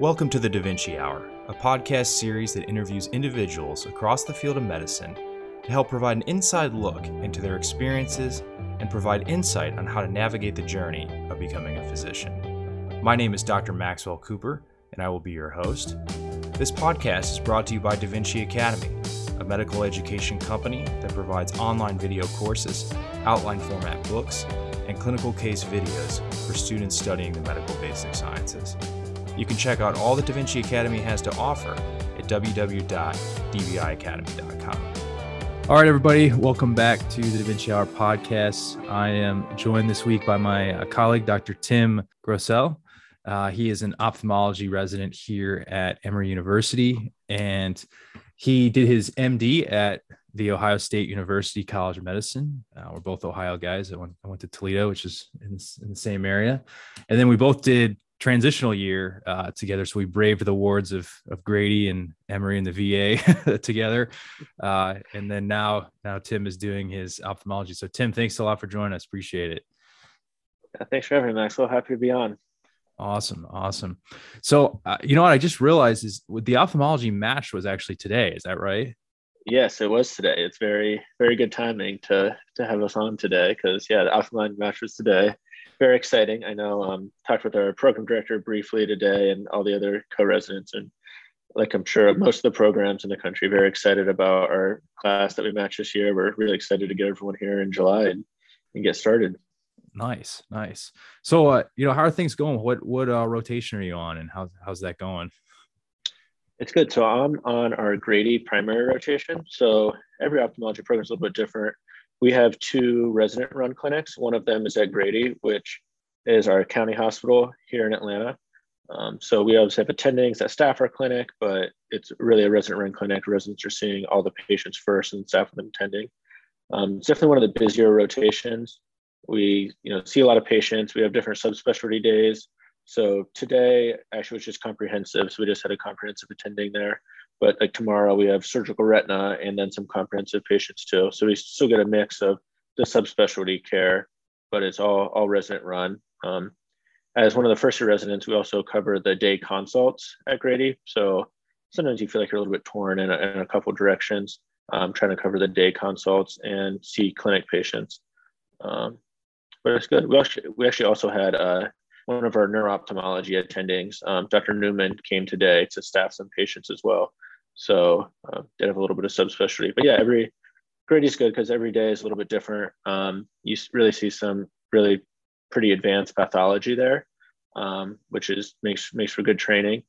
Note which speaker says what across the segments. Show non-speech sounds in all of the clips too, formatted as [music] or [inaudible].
Speaker 1: Welcome to the Da Vinci Hour, a podcast series that interviews individuals across the field of medicine to help provide an inside look into their experiences and provide insight on how to navigate the journey of becoming a physician. My name is Dr. Maxwell Cooper, and I will be your host. This podcast is brought to you by Da Vinci Academy, a medical education company that provides online video courses, outline format books, and clinical case videos for students studying the medical basic sciences. You can check out all that Da Vinci Academy has to offer at www.dviacademy.com. All right, everybody, welcome back to the Da Vinci Hour podcast. I am joined this week by my uh, colleague, Dr. Tim Grosel. Uh, he is an ophthalmology resident here at Emory University, and he did his MD at the Ohio State University College of Medicine. Uh, we're both Ohio guys. I went, I went to Toledo, which is in, in, the same area. And then we both did transitional year uh, together. So we braved the wards of, of Grady and Emory and the VA [laughs] together. Uh, and then now, now Tim is doing his ophthalmology. So Tim, thanks a lot for joining us. Appreciate it.
Speaker 2: Yeah, thanks for having me, so Happy to be on.
Speaker 1: Awesome, awesome. So, uh, you know what I just realized is the ophthalmology match was actually today. Is that right?
Speaker 2: Yes, it was today. It's very, very good timing to to have us on today because yeah, the ophthalmology match was today. Very exciting. I know. Um, talked with our program director briefly today and all the other co-residents, and like I'm sure most of the programs in the country, very excited about our class that we match this year. We're really excited to get everyone here in July and, and get started.
Speaker 1: Nice, nice. So, uh, you know, how are things going? What what uh, rotation are you on, and how how's that going?
Speaker 2: It's good. So I'm on our Grady primary rotation. So every ophthalmology program is a little bit different. We have two resident run clinics. One of them is at Grady, which is our county hospital here in Atlanta. Um, so we always have attendings that staff our clinic, but it's really a resident run clinic. Residents are seeing all the patients first and staff them attending. Um, it's definitely one of the busier rotations. We, you know, see a lot of patients. We have different subspecialty days. So today actually was just comprehensive. So we just had a comprehensive attending there. But like tomorrow we have surgical retina and then some comprehensive patients too. So we still get a mix of the subspecialty care, but it's all all resident run. Um, as one of the first year residents, we also cover the day consults at Grady. So sometimes you feel like you're a little bit torn in a, in a couple directions, um, trying to cover the day consults and see clinic patients. Um, but it's good. We actually we actually also had uh, one of our neuro-ophthalmology attendings, um, Dr. Newman, came today to staff some patients as well. So uh, did have a little bit of subspecialty, but yeah, every grade is good because every day is a little bit different. Um, you really see some really pretty advanced pathology there, um, which is makes makes for good training.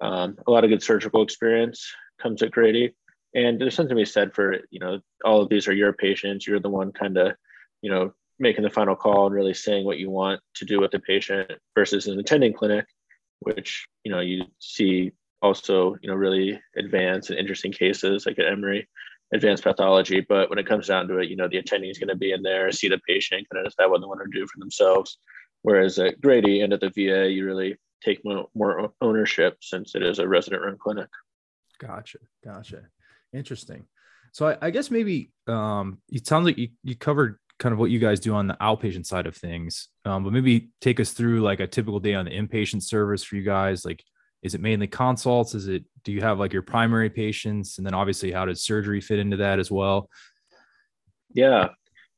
Speaker 2: Um, a lot of good surgical experience comes at Grady, and there's something to be said for you know all of these are your patients. You're the one kind of you know making the final call and really saying what you want to do with the patient versus an attending clinic, which you know you see also you know really advanced and interesting cases like at Emory, advanced pathology. But when it comes down to it, you know the attending is going to be in there, see the patient, kind of decide what they want to do for themselves. Whereas at Grady and at the VA, you really take more, more ownership since it is a resident run clinic.
Speaker 1: Gotcha, gotcha, interesting. So I, I guess maybe um, it sounds like you, you covered kind of what you guys do on the outpatient side of things. Um, but maybe take us through like a typical day on the inpatient service for you guys. Like, is it mainly consults? Is it, do you have like your primary patients? And then obviously, how does surgery fit into that as well?
Speaker 2: Yeah.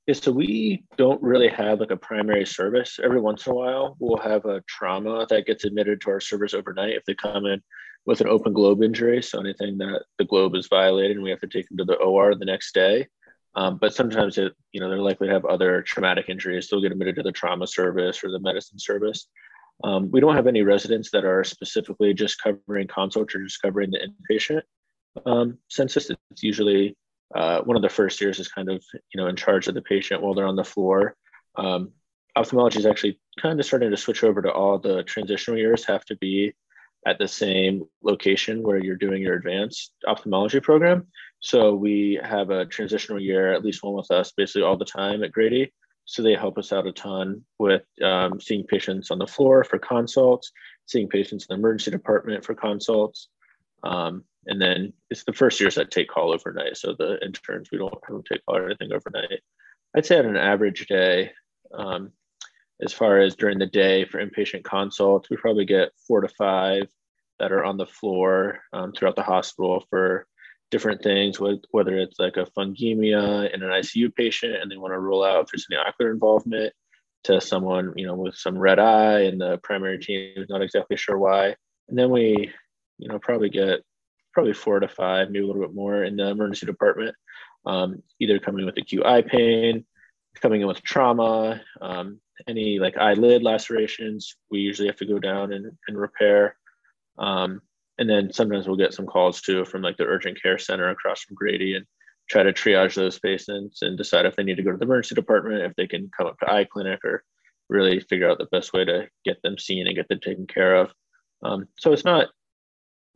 Speaker 2: Yeah, so we don't really have like a primary service. Every once in a while, we'll have a trauma that gets admitted to our service overnight if they come in with an open globe injury. So anything that the globe is violated, and we have to take them to the OR the next day. Um, but sometimes it, you know, they're likely to have other traumatic injuries. They'll get admitted to the trauma service or the medicine service. Um, we don't have any residents that are specifically just covering consults or just covering the inpatient um, census. It's usually uh, one of the first years is kind of, you know, in charge of the patient while they're on the floor. Um, ophthalmology is actually kind of starting to switch over to all the transitional years have to be at the same location where you're doing your advanced ophthalmology program. So we have a transitional year, at least one with us, basically all the time at Grady. So they help us out a ton with um, seeing patients on the floor for consults, seeing patients in the emergency department for consults. Um, and then it's the first years that take call overnight. So the interns, we don't have them take call or anything overnight. I'd say on an average day, um, as far as during the day for inpatient consults, we probably get four to five that are on the floor um, throughout the hospital for different things, whether it's like a fungemia in an ICU patient and they want to rule out if there's any ocular involvement to someone, you know, with some red eye and the primary team is not exactly sure why. And then we, you know, probably get probably four to five, maybe a little bit more in the emergency department, um, either coming with acute eye pain, coming in with trauma, um, any like eyelid lacerations, we usually have to go down and, and repair. Um, and then sometimes we'll get some calls too from like the urgent care center across from Grady and try to triage those patients and decide if they need to go to the emergency department, if they can come up to eye clinic or really figure out the best way to get them seen and get them taken care of. Um, so it's not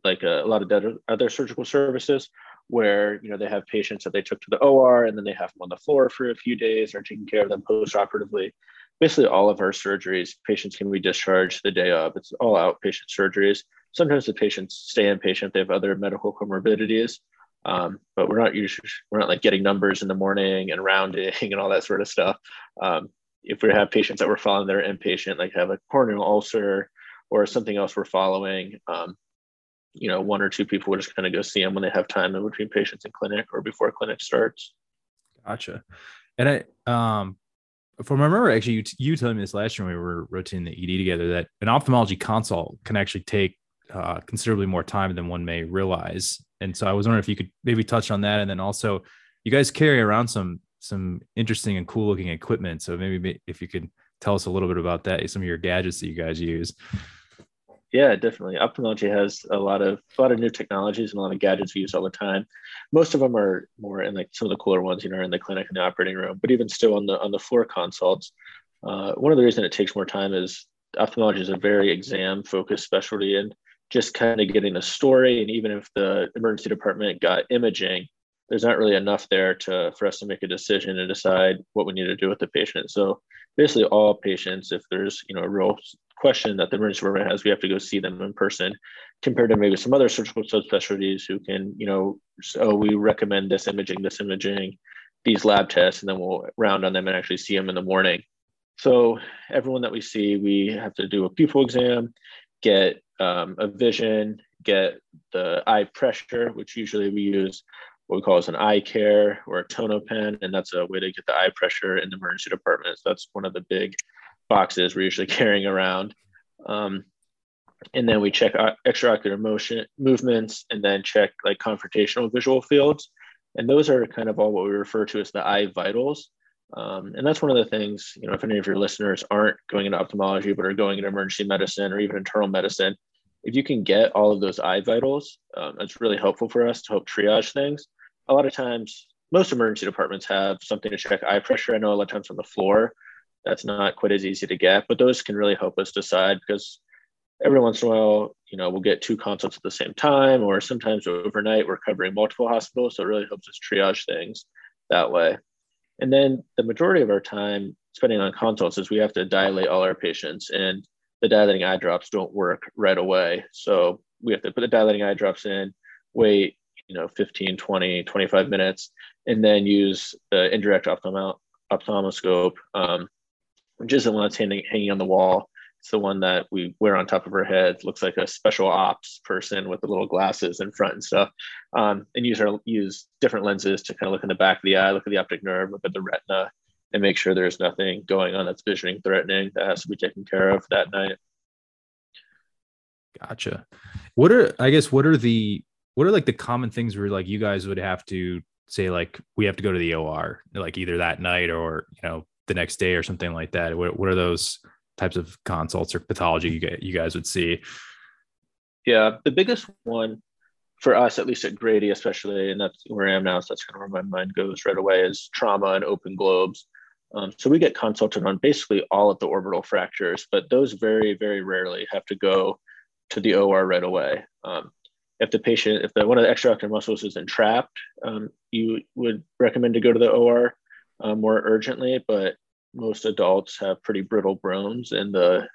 Speaker 2: like a, a lot of other surgical services where you know they have patients that they took to the OR and then they have them on the floor for a few days or taking care of them post-operatively. Basically, all of our surgeries, patients can be discharged the day of. It's all outpatient surgeries. Sometimes the patients stay inpatient; they have other medical comorbidities, um, but we're not usually we're not like getting numbers in the morning and rounding [laughs] and all that sort of stuff. Um, if we have patients that we're following that are inpatient, like have a corneal ulcer or something else we're following, um, you know, one or two people will just kind of go see them when they have time in between patients in clinic or before clinic starts.
Speaker 1: Gotcha. And I, um, from I remember actually you, you telling me this last year when we were rotating the ED together that an ophthalmology consult can actually take uh, considerably more time than one may realize. And so I was wondering if you could maybe touch on that. And then also you guys carry around some, some interesting and cool looking equipment. So maybe if you could tell us a little bit about that, some of your gadgets that you guys use.
Speaker 2: Yeah, definitely. Ophthalmology has a lot of a lot of new technologies and a lot of gadgets we use all the time. Most of them are more in like some of the cooler ones, you know, in the clinic and the operating room. But even still on the on the floor consults, uh, one of the reasons it takes more time is ophthalmology is a very exam focused specialty, and just kind of getting the story. And even if the emergency department got imaging, there's not really enough there to for us to make a decision and decide what we need to do with the patient. So basically, all patients, if there's you know a real question that the emergency department has, we have to go see them in person, compared to maybe some other surgical subspecialties who can, you know, so oh, we recommend this imaging, this imaging, these lab tests, and then we'll round on them and actually see them in the morning. So everyone that we see, we have to do a pupil exam, get um, a vision, get the eye pressure, which usually we use what we call as an iCare or a tono-pen, and that's a way to get the eye pressure in the emergency department. So that's one of the big boxes we're usually [laughs] carrying around. Um, and then we check extraocular motion movements and then check like confrontational visual fields. And those are kind of all what we refer to as the eye vitals. Um, and that's one of the things, you know, if any of your listeners aren't going into ophthalmology, but are going into emergency medicine or even internal medicine, if you can get all of those eye vitals, um, it's really helpful for us to help triage things. A lot of times, most emergency departments have something to check eye pressure. I know a lot of times on the floor, that's not quite as easy to get, but those can really help us decide because every once in a while, you know, we'll get two consults at the same time, or sometimes overnight we're covering multiple hospitals. So it really helps us triage things that way. And then the majority of our time spending on consults is we have to dilate all our patients, and the dilating eye drops don't work right away. So we have to put the dilating eye drops in, wait, you know, 15, 20, 25 minutes, and then use the indirect ophthalmo- ophthalmoscope um, which isn't one that's hanging, hanging on the wall. It's the one that we wear on top of our heads. Looks like a special ops person with the little glasses in front and stuff. Um, and use our use different lenses to kind of look in the back of the eye, look at the optic nerve, look at the retina, and make sure there's nothing going on that's visioning threatening that has to be taken care of that night.
Speaker 1: Gotcha. What are I guess what are the what are like the common things where like you guys would have to say like we have to go to the OR like either that night or you know the next day or something like that? What, what are those types of consults or pathology you, get, you guys would see?
Speaker 2: Yeah, the biggest one for us, at least at Grady, especially, and that's where I am now, so that's kind of where my mind goes right away, is trauma and open globes. Um, so we get consulted on basically all of the orbital fractures, but those very, very rarely have to go to the OR right away. Um, if the patient, if the, one of the extraocular muscles is entrapped, um, you would recommend to go to the OR uh, more urgently, but most adults have pretty brittle bones and the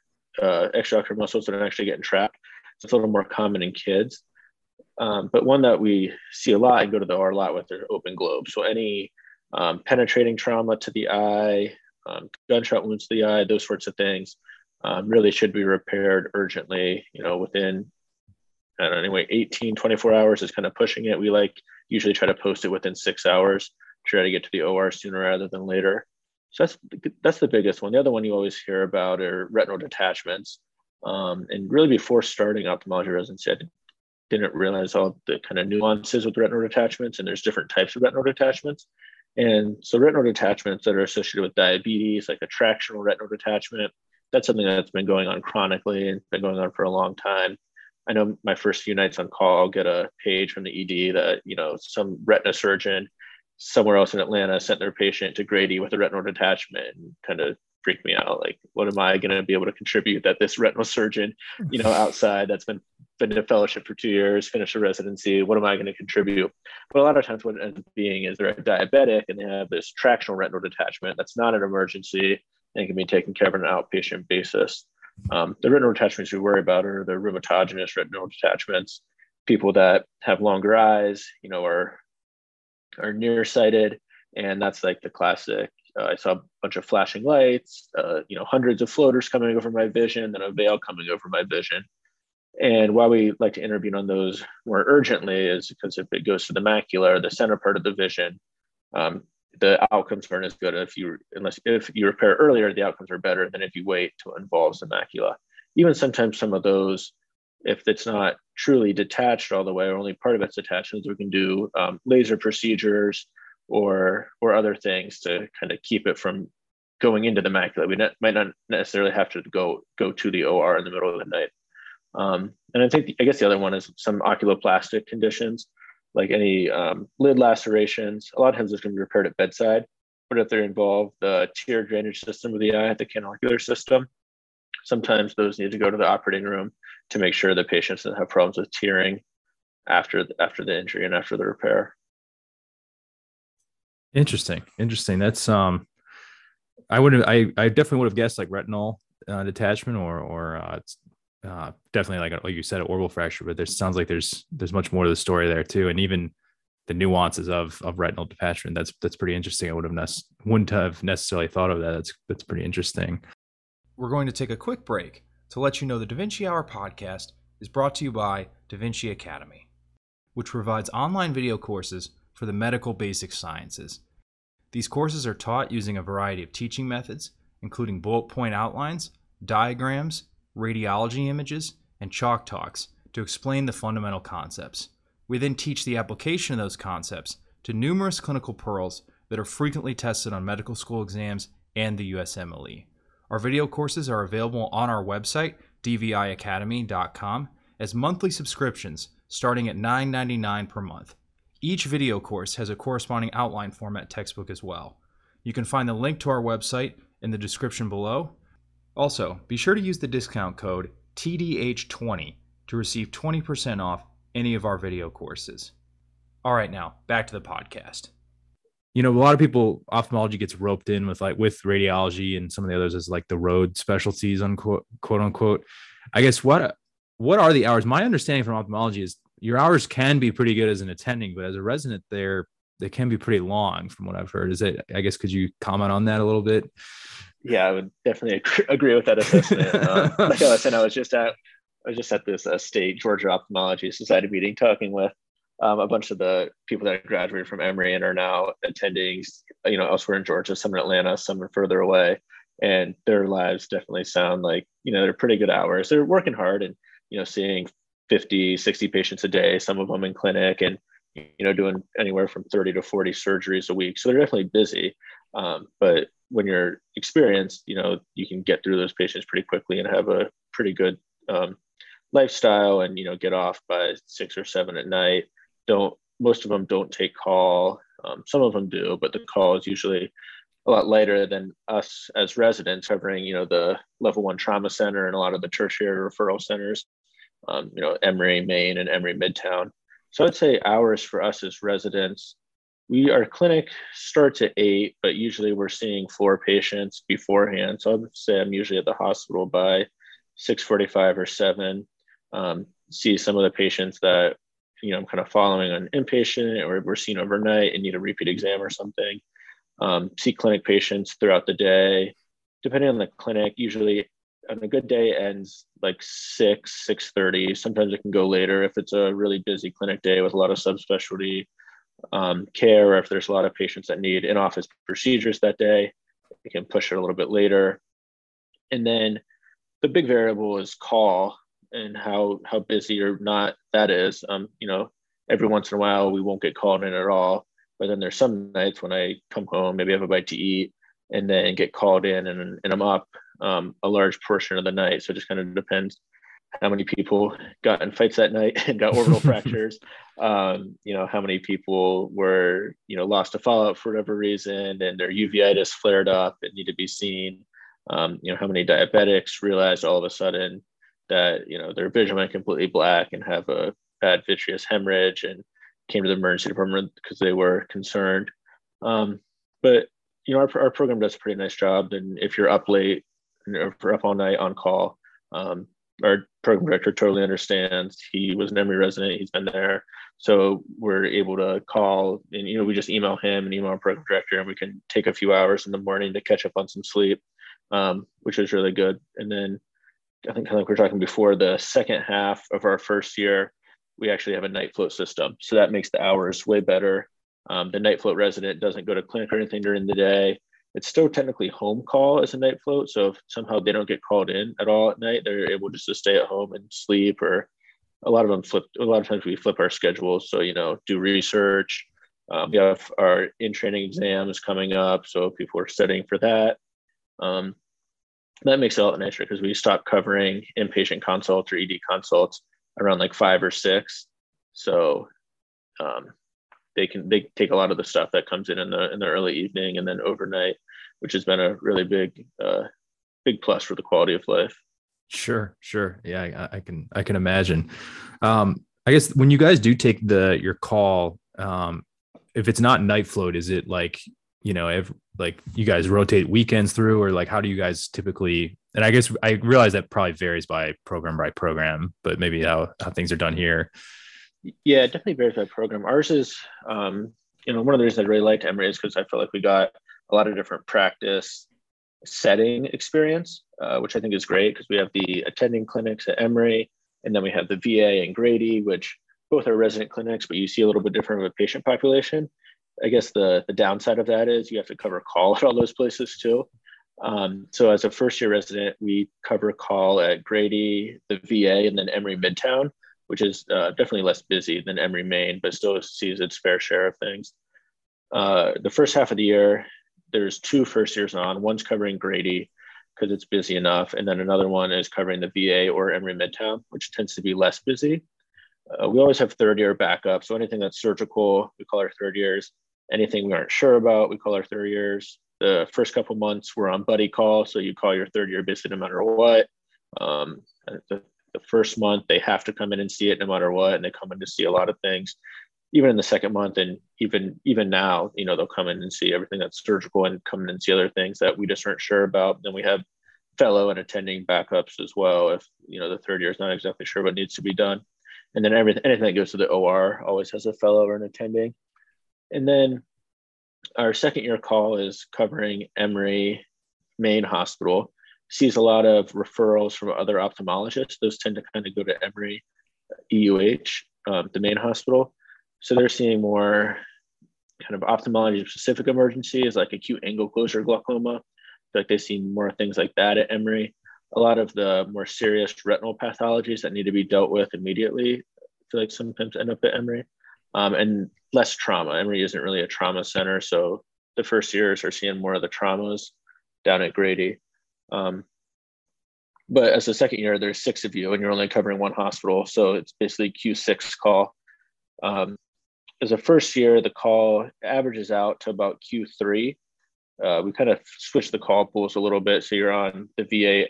Speaker 2: uh, extraocular muscles are actually getting trapped. It's a little more common in kids. Um, but one that we see a lot and go to the OR a lot with are open globes. So any um, penetrating trauma to the eye, um, gunshot wounds to the eye, those sorts of things um, really should be repaired urgently, you know, within I don't know, anyway, 18, 24 hours is kind of pushing it. We like usually try to post it within six hours, try to get to the OR sooner rather than later. So that's that's the biggest one. The other one you always hear about are retinal detachments. Um, and really before starting ophthalmology residency, I didn't realize all the kind of nuances with retinal detachments, and there's different types of retinal detachments. And so retinal detachments that are associated with diabetes, like a tractional retinal detachment, that's something that's been going on chronically and been going on for a long time. I know my first few nights on call, I'll get a page from the ED that, you know, some retina surgeon somewhere else in Atlanta sent their patient to Grady with a retinal detachment and kind of freaked me out. Like, what am I going to be able to contribute that this retinal surgeon, you know, outside that's been been in a fellowship for two years, finished a residency, what am I going to contribute? But a lot of times what ends up being is they're a diabetic and they have this tractional retinal detachment that's not an emergency and can be taken care of on an outpatient basis. Um, the retinal detachments we worry about are the rhegmatogenous retinal detachments, people that have longer eyes, you know, are are nearsighted, and that's like the classic. Uh, I saw a bunch of flashing lights, uh, you know, hundreds of floaters coming over my vision, then a veil coming over my vision. And why we like to intervene on those more urgently is because if it goes to the macula, the center part of the vision, um, the outcomes aren't as good if you unless if you repair earlier, the outcomes are better than if you wait to involve the macula. Even sometimes some of those, if it's not truly detached all the way, or only part of it's detached, we can do um, laser procedures or or other things to kind of keep it from going into the macula. We ne- might not necessarily have to go go to the OR in the middle of the night. Um, and I think the, I guess the other one is some oculoplastic conditions like any um, lid lacerations. A lot of times those can be repaired at bedside, but if they're involved, the tear drainage system of the eye, the canalicular system, sometimes those need to go to the operating room to make sure the patients don't have problems with tearing after after the injury and after the repair.
Speaker 1: Interesting, interesting. That's um, I would have, I, I definitely would have guessed like retinal uh, detachment or or uh, uh, definitely like like you said, orbital fracture, but there sounds like there's there's much more to the story there too, and even the nuances of of retinal detachment. That's that's pretty interesting. I would have ne- wouldn't have necessarily thought of that. That's that's pretty interesting.
Speaker 3: We're going to take a quick break to let you know the Da Vinci Hour podcast is brought to you by Da Vinci Academy, which provides online video courses for the medical basic sciences. These courses are taught using a variety of teaching methods, including bullet point outlines, diagrams, radiology images, and chalk talks to explain the fundamental concepts. We then teach the application of those concepts to numerous clinical pearls that are frequently tested on medical school exams and the USMLE. Our video courses are available on our website, dviacademy.com, as monthly subscriptions starting at $9.99 per month. Each video course has a corresponding outline format textbook as well. You can find the link to our website in the description below, also, be sure to use the discount code TDH20 to receive 20% off any of our video courses. All right, now back to the podcast.
Speaker 1: You know, a lot of people ophthalmology gets roped in with like with radiology and some of the others as like the road specialties, unquote, quote unquote. I guess what what are the hours? My understanding from ophthalmology is your hours can be pretty good as an attending, but as a resident, they're they can be pretty long from what I've heard. Is it? I guess could you comment on that a little bit?
Speaker 2: yeah, I would definitely agree with that assessment. [laughs] um, like I said, I was just at I was just at this uh, state Georgia Ophthalmology Society meeting, talking with um, a bunch of the people that graduated from Emory and are now attending, you know, elsewhere in Georgia, some in Atlanta, some are further away, and their lives definitely sound like you know they're pretty good hours. They're working hard and you know seeing 50, 60 patients a day, some of them in clinic, and you know doing anywhere from 30 to 40 surgeries a week. So they're definitely busy. Um, but when you're experienced, you know, you can get through those patients pretty quickly and have a pretty good um, lifestyle and, you know, get off by six or seven at night. Don't, most of them don't take call. Um, some of them do, but the call is usually a lot lighter than us as residents covering, you know, the level one trauma center and a lot of the tertiary referral centers, um, you know, Emory, Main, and Emory Midtown. So I'd say hours for us as residents we our clinic starts at eight, but usually we're seeing four patients beforehand. So I'd say I'm usually at the hospital by six forty-five or seven. Um, see some of the patients that you know I'm kind of following an inpatient or we're seeing overnight and need a repeat exam or something. Um, see clinic patients throughout the day, depending on the clinic. Usually on a good day ends like 6 6.30 sometimes it can go later if it's a really busy clinic day with a lot of subspecialty um, care or if there's a lot of patients that need in-office procedures that day we can push it a little bit later. And then the big variable is call and how how busy or not that is. Um, you know every once in a while we won't get called in at all but then there's some nights when i come home maybe have a bite to eat and then get called in and, and i'm up um, a large portion of the night. So it just kind of depends how many people got in fights that night [laughs] and got orbital [laughs] fractures. Um, you know, how many people were, you know, lost to follow-up for whatever reason and their uveitis flared up and need to be seen. Um, you know, how many diabetics realized all of a sudden that, you know, their vision went completely black and have a bad vitreous hemorrhage and came to the emergency department because they were concerned. Um, but you know, our, our program does a pretty nice job. And if you're up late, for up all night on call. Um, our program director totally understands. He was an Emory resident. He's been there. So we're able to call and, you know, we just email him and email our program director and we can take a few hours in the morning to catch up on some sleep, um, which is really good. And then I think kind of like we are talking before, the second half of our first year, we actually have a night float system. So that makes the hours way better. Um, the night float resident doesn't go to clinic or anything during the day it's still technically home call as a night float. So if somehow they don't get called in at all at night, they're able just to stay at home and sleep. Or a lot of them flip. A lot of times we flip our schedules. So you know, do research. Um, we have our in training exams coming up, so people are studying for that. Um, that makes it a lot nicer because we stop covering inpatient consults or ED consults around like five or six. So um, they can they take a lot of the stuff that comes in in the in the early evening and then overnight, which has been a really big uh, big plus for the quality of life.
Speaker 1: Sure, sure, yeah, I, I can I can imagine. Um, I guess when you guys do take the your call, um, if it's not night float, is it like you know, if like you guys rotate weekends through, or like how do you guys typically? And I guess I realize that probably varies by program by program, but maybe how how things are done here.
Speaker 2: Yeah, definitely varies by program. Ours is, um, you know, one of the reasons I really liked Emory is because I feel like we got a lot of different practice setting experience, uh, which I think is great because we have the attending clinics at Emory, and then we have the VA and Grady, which both are resident clinics, but you see a little bit different of a patient population. I guess the the downside of that is you have to cover call at all those places too. Um, so as a first year resident, we cover call at Grady, the VA, and then Emory Midtown which is uh, definitely less busy than Emory Main, but still sees its fair share of things. Uh, the first half of the year, there's two first years on. One's covering Grady because it's busy enough, and then another one is covering the VA or Emory Midtown, which tends to be less busy. Uh, we always have third year backup, so anything that's surgical, we call our third years. Anything we aren't sure about, we call our third years. The first couple months, we're on buddy call, so you call your third year basically no matter what. Um, the first month they have to come in and see it no matter what and they come in to see a lot of things. Even in the second month and even even now you know they'll come in and see everything that's surgical and come in and see other things that we just aren't sure about. Then we have fellow and attending backups as well if you know the third year is not exactly sure what needs to be done. And then everything anything that goes to the or always has a fellow or an attending. And then our second year call is covering emory main hospital sees a lot of referrals from other ophthalmologists. Those tend to kind of go to Emory EUH, um, the main hospital. So they're seeing more kind of ophthalmology specific emergencies like acute angle closure glaucoma. like they see more things like that at Emory. A lot of the more serious retinal pathologies that need to be dealt with immediately, I feel like sometimes end up at Emory. Um, and less trauma. Emory isn't really a trauma center. So the first years are seeing more of the traumas down at Grady. Um, but as a second year, there's six of you, and you're only covering one hospital, so it's basically Q6 call. Um, as a first year, the call averages out to about Q3. Uh, we kind of switch the call pools a little bit, so you're on the VA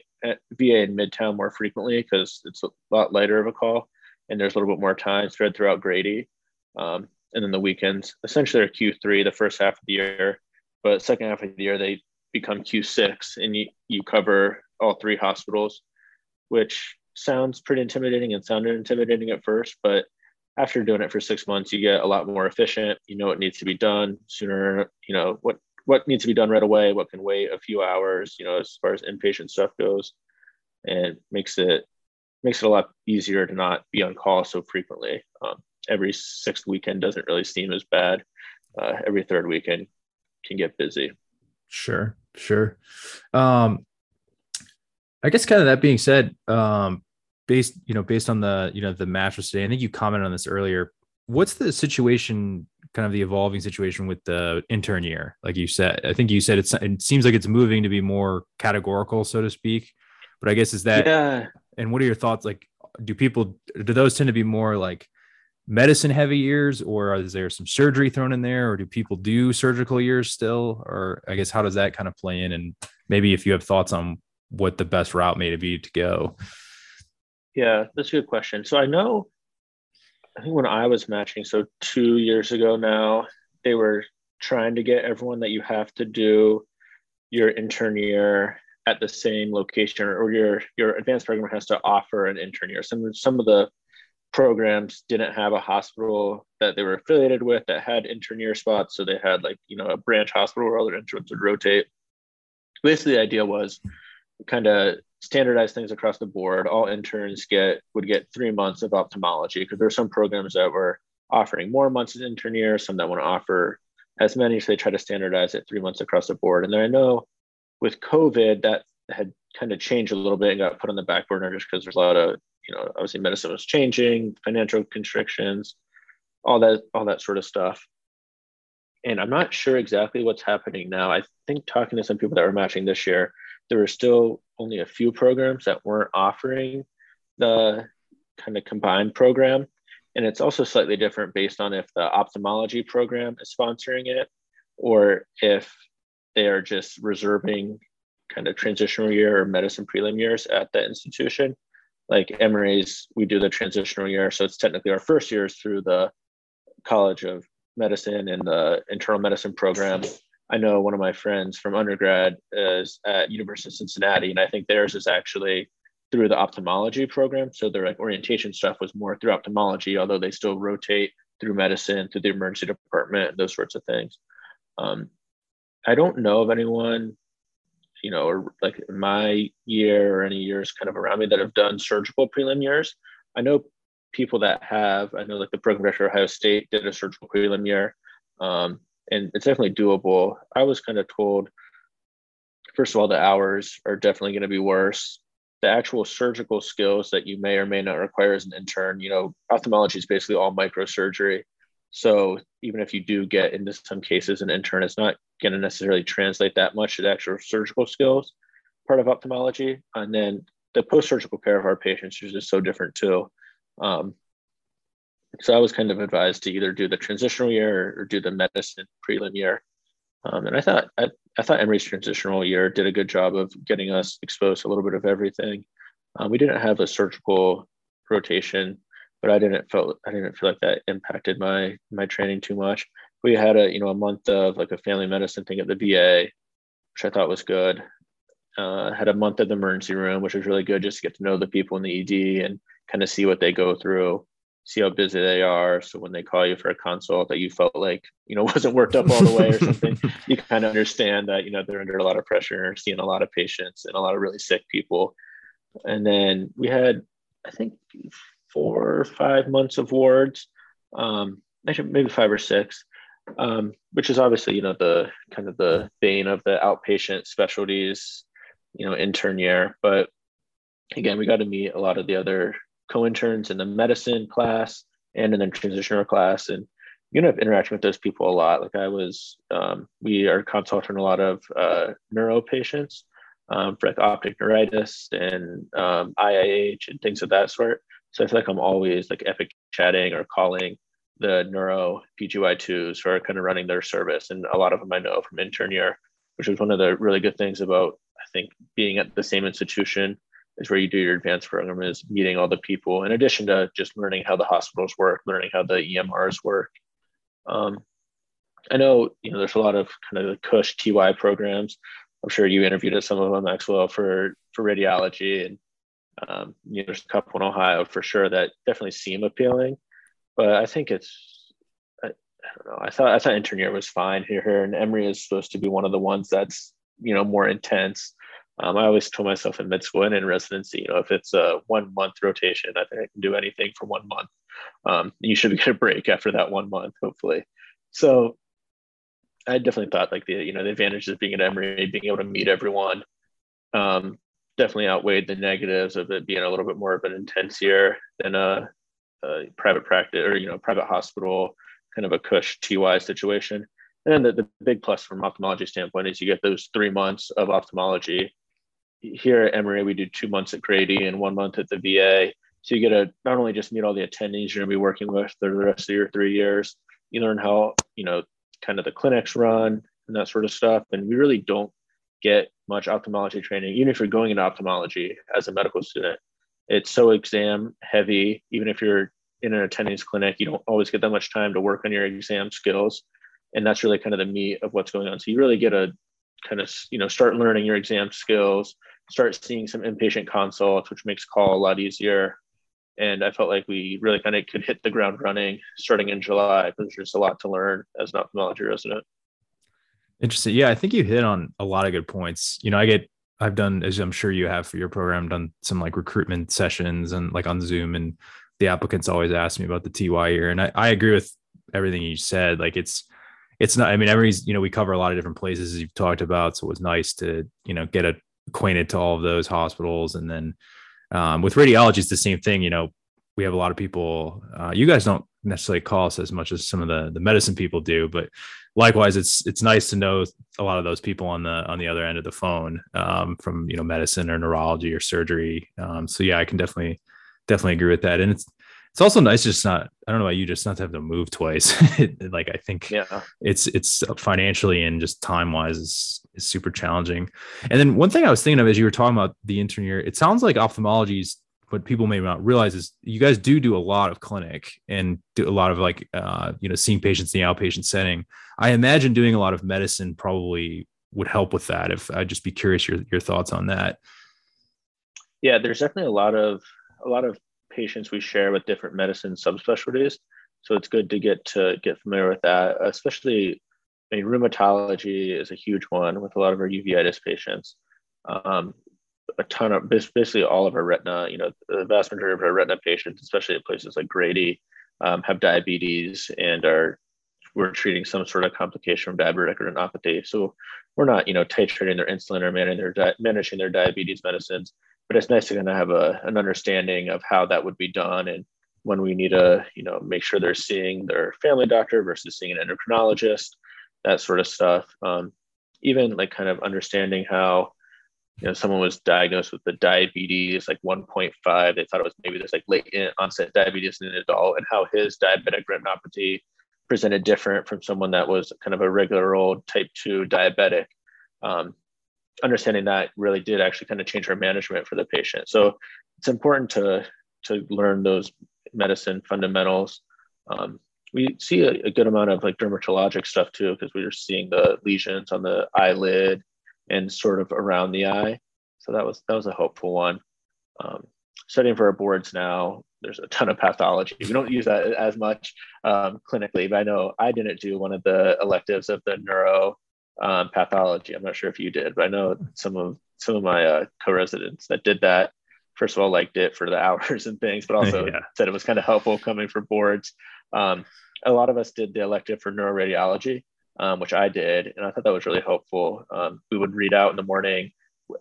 Speaker 2: VA in Midtown more frequently because it's a lot lighter of a call, and there's a little bit more time spread throughout Grady. Um, and then the weekends essentially are Q3 the first half of the year, but second half of the year they become Q6 and you, you cover all three hospitals, which sounds pretty intimidating and sounded intimidating at first, but after doing it for six months, you get a lot more efficient. You know what needs to be done sooner, you know, what what needs to be done right away, what can wait a few hours, you know, as far as inpatient stuff goes. and makes it makes it a lot easier to not be on call so frequently. Um, every sixth weekend doesn't really seem as bad. Uh, every third weekend can get busy.
Speaker 1: Sure, sure. Um, I guess kind of that being said, um, based you know based on the you know the mattress today, I think you commented on this earlier. What's the situation, kind of the evolving situation with the intern year? Like you said, I think you said it's it seems like it's moving to be more categorical, so to speak. But I guess is that
Speaker 2: yeah.
Speaker 1: And what are your thoughts? Like, do people do those tend to be more like medicine heavy years, or is there some surgery thrown in there, or do people do surgical years still? Or I guess how does that kind of play in? And maybe if you have thoughts on what the best route may be to go.
Speaker 2: Yeah, that's a good question. So I know, I think when I was matching, so two years ago now, they were trying to get everyone that you have to do your intern year at the same location or your your advanced program has to offer an intern year. Some some of the programs didn't have a hospital that they were affiliated with that had intern year spots. So they had like, you know, a branch hospital where all other interns would rotate. Basically the idea was kind of standardize things across the board. All interns get would get three months of ophthalmology because there are some programs that were offering more months as intern year, some that want to offer as many. So they try to standardize it three months across the board. And then I know with COVID, that had kind of changed a little bit and got put on the back burner just because there's a lot of, you know, obviously medicine was changing, financial constrictions, all that, all that sort of stuff. And I'm not sure exactly what's happening now. I think talking to some people that were matching this year, there were still only a few programs that weren't offering the kind of combined program. And it's also slightly different based on if the ophthalmology program is sponsoring it or if they are just reserving kind of transitional year or medicine prelim years at that institution. Like Emory's, we do the transitional year. So it's technically our first years through the College of Medicine and the internal medicine program. I know one of my friends from undergrad is at University of Cincinnati, and I think theirs is actually through the ophthalmology program. So their like orientation stuff was more through ophthalmology, although they still rotate through medicine, through the emergency department, those sorts of things. Um, I don't know of anyone, you know, or like my year or any years kind of around me that have done surgical prelim years. I know people that have. I know like the program director of Ohio State did a surgical prelim year. Um, and it's definitely doable. I was kind of told, first of all, the hours are definitely going to be worse. The actual surgical skills that you may or may not require as an intern, you know, ophthalmology is basically all microsurgery. So even if you do get into some cases an intern, it's not going to necessarily translate that much to the actual surgical skills part of ophthalmology. And then the post-surgical care of our patients is just so different too. Um, so I was kind of advised to either do the transitional year or, do the medicine prelim year. Um, and I thought I, I, thought Emory's transitional year did a good job of getting us exposed to a little bit of everything. Um, we didn't have a surgical rotation but I didn't feel I didn't feel like that impacted my my training too much. We had a you know a month of like a family medicine thing at the VA, which I thought was good. Uh, had a month at the emergency room, which was really good just to get to know the people in the ED and kind of see what they go through, see how busy they are. So when they call you for a consult that you felt like you know [laughs] wasn't worked up all the way or something, [laughs] you kind of understand that you know they're under a lot of pressure, seeing a lot of patients and a lot of really sick people. And then we had, I think, four or five months of wards, um, maybe five or six, um, which is obviously you know the kind of the bane of the outpatient specialties, you know, intern year. But again, we got to meet a lot of the other co-interns in the medicine class and in the transitioner class, and you end up interacting with those people a lot. Like I was, um, we are consulting a lot of uh, neuro patients um, for like optic neuritis and um, IIH and things of that sort. So I feel like I'm always like epic chatting or calling the neuro PGY2s who are kind of running their service. And a lot of them I know from intern year, which is one of the really good things about, I think, being at the same institution is where you do your advanced program is meeting all the people in addition to just learning how the hospitals work, learning how the EMRs work. Um, I know, you know, there's a lot of kind of the Cush TY programs. I'm sure you interviewed at some of them, Maxwell, for, for radiology and um, you know, there's a couple in Ohio for sure that definitely seem appealing, but I think it's I, I don't know. I thought I thought intern year was fine here, here, and Emory is supposed to be one of the ones that's you know more intense. Um, I always told myself in med school and in residency, you know, if it's a one month rotation, I think I can do anything for one month. Um, you should [laughs] get a break after that one month, hopefully. So I definitely thought like the, you know, the advantages of being at Emory, being able to meet everyone, um, definitely outweighed the negatives of it being a little bit more of an intense year than a, a private practice or, you know, private hospital, kind of a cush TY situation. And the, the big plus from ophthalmology standpoint is you get those three months of ophthalmology here at Emory, we do two months at Grady and one month at the VA. So you get to not only just meet all the attendees you're going to be working with for the rest of your three years, you learn how, you know, kind of the clinics run and that sort of stuff. And we really don't get much ophthalmology training, even if you're going into ophthalmology as a medical student. It's so exam heavy. Even if you're in an attendings clinic, you don't always get that much time to work on your exam skills. And that's really kind of the meat of what's going on. So you really get a kind of, you know, start learning your exam skills, start seeing some inpatient consults, which makes call a lot easier. And I felt like we really kind of could hit the ground running starting in July because there's just a lot to learn as an ophthalmology resident.
Speaker 1: Interesting. Yeah, I think you hit on a lot of good points. You know, I get I've done, as I'm sure you have for your program, done some like recruitment sessions and like on Zoom, and the applicants always ask me about the TY year, and I, I agree with everything you said. Like it's it's not. I mean, everybody's you know we cover a lot of different places as you've talked about, so it was nice to you know get acquainted to all of those hospitals. And then um, with radiology, it's the same thing. You know, we have a lot of people. Uh, you guys don't necessarily call us as much as some of the the medicine people do, but likewise, it's it's nice to know a lot of those people on the on the other end of the phone um, from you know medicine or neurology or surgery. Um, so yeah, I can definitely definitely agree with that. And it's it's also nice just not i don't know about you just not to have to move twice [laughs] like i think yeah it's it's financially and just time wise is, is super challenging and then one thing i was thinking of as you were talking about the intern year it sounds like ophthalmology is what people may not realize is you guys do do a lot of clinic and do a lot of like uh, you know seeing patients in the outpatient setting i imagine doing a lot of medicine probably would help with that if i'd just be curious your, your thoughts on that
Speaker 2: yeah there's definitely a lot of a lot of patients we share with different medicine subspecialties. So it's good to get to get familiar with that, especially I mean, rheumatology is a huge one with a lot of our uveitis patients. Um, a ton of basically all of our retina, you know, the vast majority of our retina patients, especially at places like Grady, um, have diabetes and are we're treating some sort of complication from diabetic retinopathy. So we're not, you know, titrating their insulin or managing their di- managing their diabetes medicines but it's nice to kind of have a, an understanding of how that would be done and when we need to you know make sure they're seeing their family doctor versus seeing an endocrinologist that sort of stuff um, even like kind of understanding how you know someone was diagnosed with the diabetes like 1.5 they thought it was maybe this like late onset diabetes in an adult and how his diabetic retinopathy presented different from someone that was kind of a regular old type 2 diabetic um, understanding that really did actually kind of change our management for the patient. So it's important to to learn those medicine fundamentals. Um, we see a, a, good amount of like dermatologic stuff too, because we were seeing the lesions on the eyelid and sort of around the eye. So that was that was a hopeful one. Um, studying for our boards now, there's a ton of pathology. We don't use that as much um, clinically, but I know I didn't do one of the electives of the neuro um, pathology. I'm not sure if you did, but I know some of some of my uh, co-residents that did that. First of all, liked it for the [laughs] hours and things, but also [laughs] yeah. said it was kind of helpful coming for boards. Um, a lot of us did the elective for neuroradiology, um, which I did, and I thought that was really helpful. Um, we would read out in the morning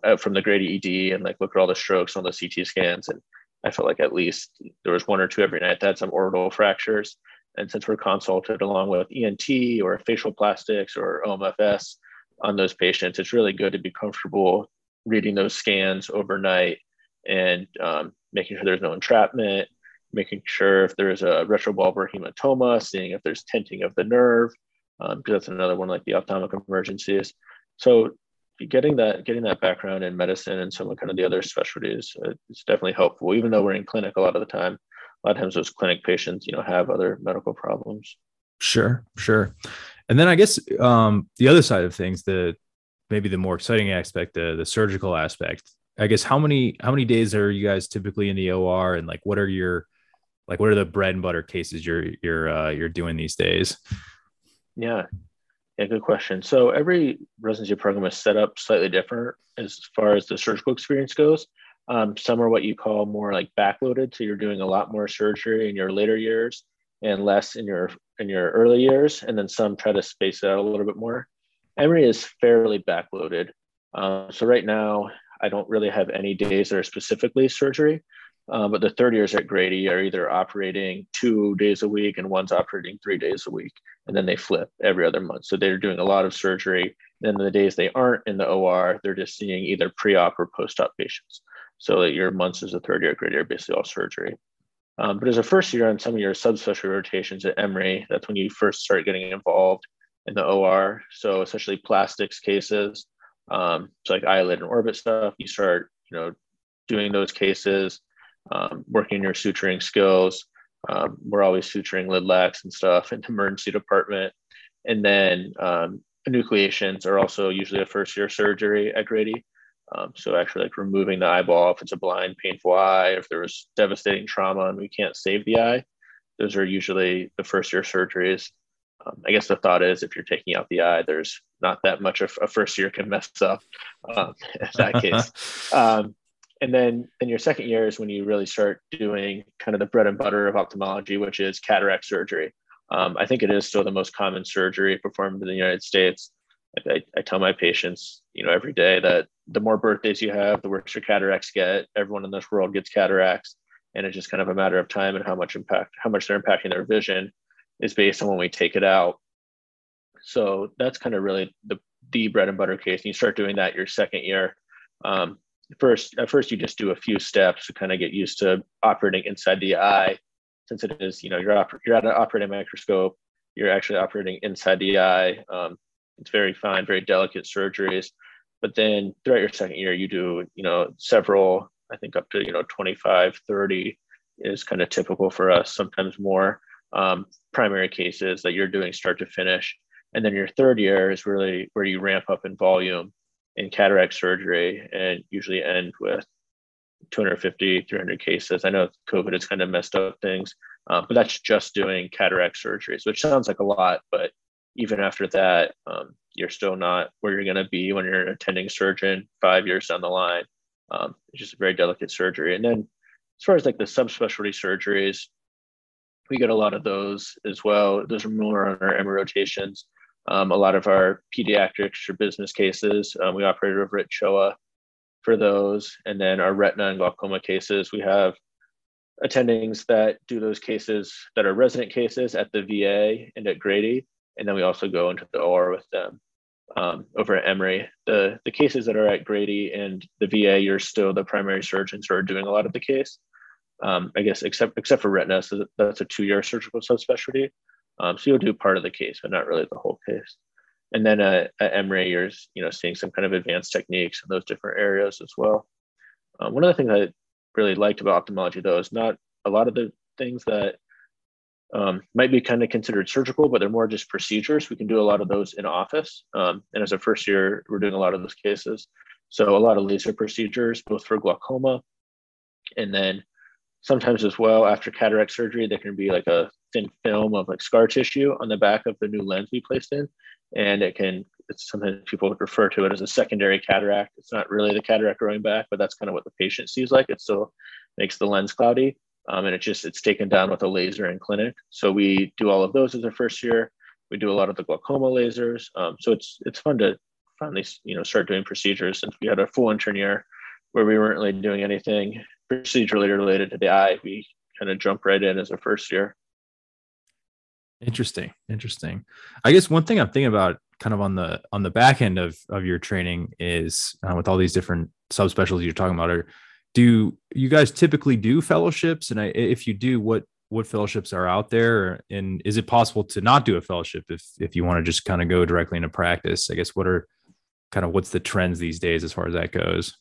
Speaker 2: uh, from the Grady ED and like look at all the strokes on the CT scans, and I felt like at least there was one or two every night that had some orbital fractures. And since we're consulted along with ENT or facial plastics or OMFS on those patients, it's really good to be comfortable reading those scans overnight and um, making sure there's no entrapment, making sure if there's a retrobulbar hematoma, seeing if there's tenting of the nerve, because um, that's another one like the ophthalmic emergencies. So getting that getting that background in medicine and some of kind of the other specialties uh, is definitely helpful. Even though we're in clinic a lot of the time, a lot of times those clinic patients, you know, have other medical problems.
Speaker 1: Sure, sure. And then I guess um, the other side of things, the maybe the more exciting aspect, the the surgical aspect. I guess how many how many days are you guys typically in the OR, and like what are your like what are the bread and butter cases you're you're uh, you're doing these days?
Speaker 2: Yeah, Yeah, good question. So every residency program is set up slightly different as far as the surgical experience goes. Um, some are what you call more like backloaded, so you're doing a lot more surgery in your later years and less in your in your early years, and then some try to space it out a little bit more. Emory is fairly backloaded. Um, so right now, I don't really have any days that are specifically surgery, um, but the third years at Grady are either operating two days a week and one's operating three days a week, and then they flip every other month. So they're doing a lot of surgery. Then the days they aren't in the OR, they're just seeing either pre-op or post-op patients. So that your months as a third year at Grady are basically all surgery. Um, but as a first year on some of your subspecialty rotations at Emory, that's when you first start getting involved in the OR. So essentially plastics cases, um, so like eyelid and orbit stuff. You start, you know, doing those cases, um, working your suturing skills. Um, we're always suturing lid lacs and stuff in the emergency department. And then um, enucleations are also usually a first year surgery at Grady. Um, so actually like removing the eyeball if it's a blind, painful eye, if there was devastating trauma and we can't save the eye, those are usually the first year surgeries. Um, I guess the thought is if you're taking out the eye, there's not that much of a first year can mess up um, [laughs] in that case. [laughs] And then in your second year is when you really start doing kind of the bread and butter of ophthalmology, which is cataract surgery. Um, I think it is still the most common surgery performed in the United States. I, I, tell my patients, you know, every day that the more birthdays you have, the worse your cataracts get. Everyone in this world gets cataracts, and it's just kind of a matter of time and how much impact, how much they're impacting their vision, is based on when we take it out. So that's kind of really the the bread and butter case. And you start doing that your second year. Um, first, at first, you just do a few steps to kind of get used to operating inside the eye, since it is, you know, you're oper- you're at an operating microscope. You're actually operating inside the eye. Um, it's very fine, very delicate surgeries. But then throughout your second year, you do, you know, several, I think up to, you know, 25, 30 is kind of typical for us, sometimes more um, primary cases that you're doing start to finish. And then your third year is really where you ramp up in volume in cataract surgery and usually end with 250, 300 cases. I know COVID has kind of messed up things, um, but that's just doing cataract surgeries, which sounds like a lot, but even after that, um, you're still not where you're going to be when you're an attending surgeon five years down the line. Um, it's just a very delicate surgery. And then as far as like the subspecialty surgeries, we get a lot of those as well. Those are more on our Emory rotations. Um, a lot of our pediatrics or business cases, um, we operate over at CHOA for those. And then our retina and glaucoma cases, we have attendings that do those cases that are resident cases at the VA and at Grady and then we also go into the OR with them um, over at Emory. The the cases that are at Grady and the VA, you're still the primary surgeons who are doing a lot of the case. Um, I guess except except for retina, so that's a two year surgical subspecialty. Um, so you'll do part of the case, but not really the whole case. And then uh, at Emory, you're you know seeing some kind of advanced techniques in those different areas as well. Um, one of the things I really liked about ophthalmology, though, is not a lot of the things that um, might be kind of considered surgical, but they're more just procedures. We can do a lot of those in office. Um, and as a first year, we're doing a lot of those cases. So a lot of laser procedures, both for glaucoma and then sometimes as well after cataract surgery, there can be like a thin film of like scar tissue on the back of the new lens we placed in. And it can, it's sometimes people refer to it as a secondary cataract. It's not really the cataract growing back, but that's kind of what the patient sees like. It still makes the lens cloudy um, and it just it's taken down with a laser in clinic. So we do all of those as a first year. We do a lot of the glaucoma lasers. Um, so it's it's fun to finally you know start doing procedures since we had a full intern year where we weren't really doing anything procedurally related to the eye. We kind of jump right in as a first year.
Speaker 1: Interesting, interesting. I guess one thing I'm thinking about, kind of on the on the back end of of your training, is uh, with all these different subspecialties you're talking about, are do you guys typically do fellowships and I, if you do what what fellowships are out there and is it possible to not do a fellowship if if you want to just kind of go directly into practice i guess what are kind of what's the trends these days as far as that goes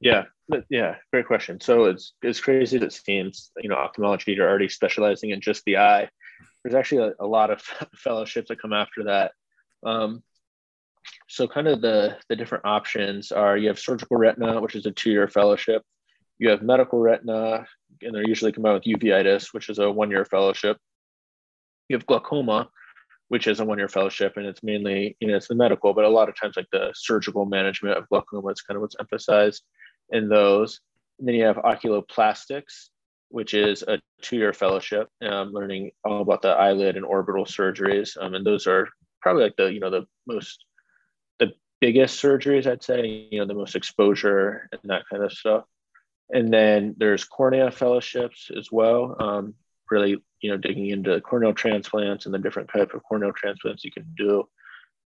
Speaker 2: yeah yeah great question so it's it's crazy that it seems you know ophthalmology are already specializing in just the eye there's actually a, a lot of [laughs] fellowships that come after that um, so kind of the the different options are you have surgical retina, which is a two-year fellowship. You have medical retina, and they're usually combined with uveitis, which is a one-year fellowship. You have glaucoma, which is a one-year fellowship, and it's mainly you know it's the medical, but a lot of times like the surgical management of glaucoma is kind of what's emphasized in those. And then you have oculoplastics, which is a two-year fellowship, um, learning all about the eyelid and orbital surgeries, um, and those are probably like the you know the most the biggest surgeries I'd say, you know the most exposure and that kind of stuff. And then there's cornea fellowships as well. Um, really, you know, digging into corneal transplants and the different type of corneal transplants you can do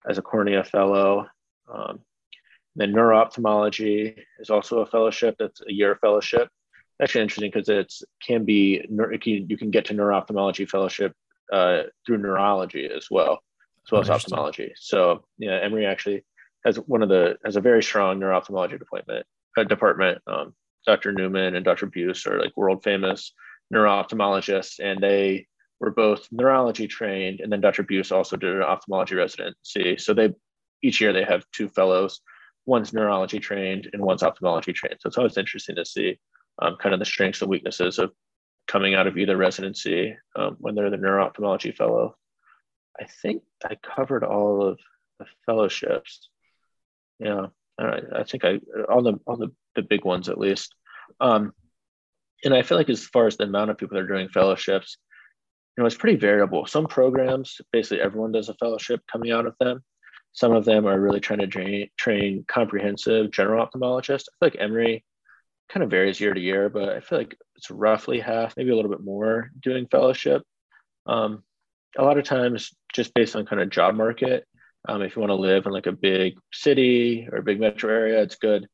Speaker 2: as a cornea fellow. Um, then neuro-ophthalmology is also a fellowship. That's a year fellowship. Actually interesting because it's can be you can get to neuro-ophthalmology fellowship uh, through neurology as well, as well as ophthalmology. So yeah, Emory actually has one of the has a very strong neuro-ophthalmology department. Uh, department. Um, Dr. Newman and Dr. Biousse are like world famous neuro-ophthalmologists, and they were both neurology trained. And then Dr. Biousse also did an ophthalmology residency. So they each year they have two fellows. One's neurology trained and one's ophthalmology trained. So it's always interesting to see um, kind of the strengths and weaknesses of coming out of either residency um, when they're the neuro-ophthalmology fellow. I think I covered all of the fellowships. Yeah, I, I think I all the all the, the big ones at least. Um, and I feel like as far as the amount of people that are doing fellowships, you know, it's pretty variable. Some programs, basically everyone does a fellowship coming out of them. Some of them are really trying to train, train comprehensive general ophthalmologists. I feel like Emory kind of varies year to year, but I feel like it's roughly half, maybe a little bit more doing fellowship. Um, a lot of times, just based on kind of job market, um, if you want to live in like a big city or a big metro area, it's good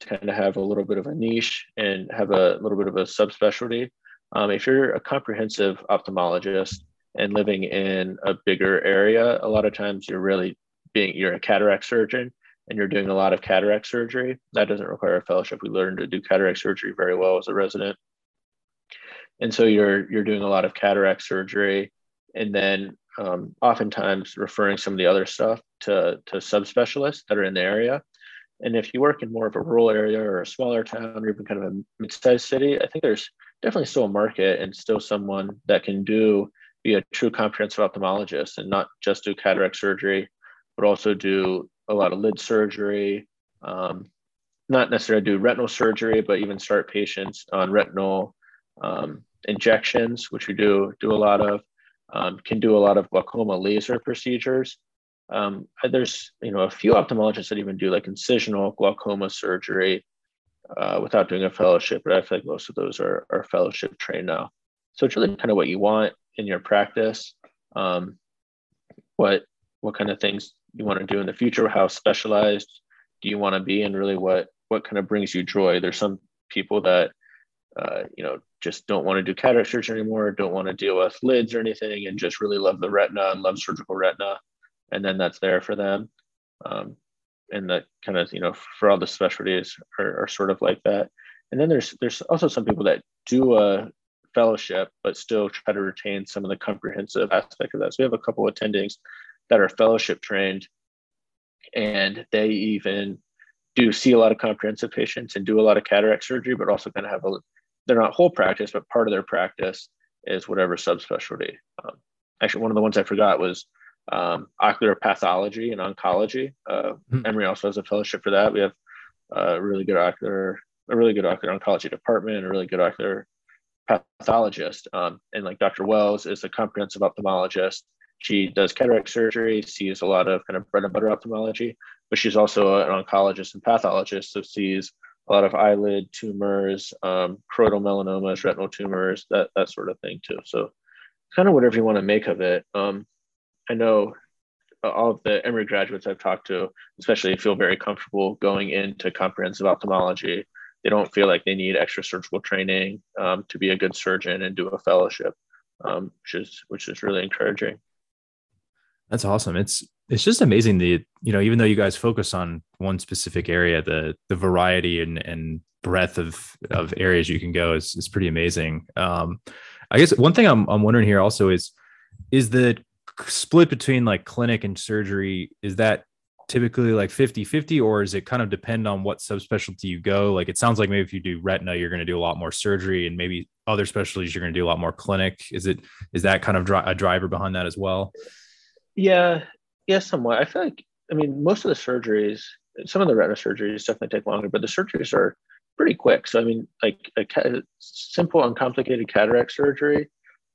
Speaker 2: to kind of have a little bit of a niche and have a little bit of a subspecialty. Um, if you're a comprehensive ophthalmologist and living in a bigger area, a lot of times you're really being you're a cataract surgeon and you're doing a lot of cataract surgery. That doesn't require a fellowship. We learned to do cataract surgery very well as a resident. And so you're you're doing a lot of cataract surgery, and then um, oftentimes referring some of the other stuff to to subspecialists that are in the area. And if you work in more of a rural area or a smaller town or even kind of a mid-sized city, I think there's definitely still a market and still someone that can do be a true comprehensive ophthalmologist and not just do cataract surgery, but also do a lot of lid surgery, um, not necessarily do retinal surgery, but even start patients on retinal um, injections, which we do do a lot of. Um, can do a lot of glaucoma laser procedures um, there's you know a few ophthalmologists that even do like incisional glaucoma surgery uh, without doing a fellowship, but I feel like most of those are, are fellowship trained now. So it's really kind of what you want in your practice, um, what what kind of things you want to do in the future, how specialized do you want to be, and really what what kind of brings you joy. There's some people that uh, you know just don't want to do cataract surgery anymore, don't want to deal with lids or anything, and just really love the retina and love surgical retina and then that's there for them. Um, and that kind of you know for all the specialties are, are sort of like that. And then there's there's also some people that do a fellowship but still try to retain some of the comprehensive aspect of that. So we have a couple attendings that are fellowship trained, and they even do see a lot of comprehensive patients and do a lot of cataract surgery, but also kind of have a they're not whole practice, but part of their practice is whatever subspecialty. Um, actually, one of the ones I forgot was um, ocular pathology and oncology. Uh, mm-hmm. Emory also has a fellowship for that. We have a really good ocular, a really good ocular oncology department, a really good ocular pathologist. Um, and like Dr. Wells is a comprehensive ophthalmologist. She does cataract surgery, sees a lot of kind of bread and butter ophthalmology, but she's also an oncologist and pathologist, so sees a lot of eyelid tumors, um, choroidal melanomas, retinal tumors, that that sort of thing too. So, kind of whatever you want to make of it. Um, I know all of the Emory graduates I've talked to, especially feel very comfortable going into comprehensive ophthalmology. They don't feel like they need extra surgical training um, to be a good surgeon and do a fellowship, um, which is which is really encouraging.
Speaker 1: That's awesome. It's it's just amazing the you know even though you guys focus on one specific area, the the variety and and breadth of of areas you can go is is pretty amazing. Um, I guess one thing I'm I'm wondering here also is is the split between like clinic and surgery is that typically like 50 50 or is it kind of depend on what subspecialty you go like it sounds like maybe if you do retina you're going to do a lot more surgery and maybe other specialties you're going to do a lot more clinic is it is that kind of dri- a driver behind that as well
Speaker 2: Yeah, yeah, somewhat. I feel like I mean most of the surgeries, some of the retina surgeries definitely take longer, but the surgeries are pretty quick. So I mean, like a ca- simple, uncomplicated cataract surgery.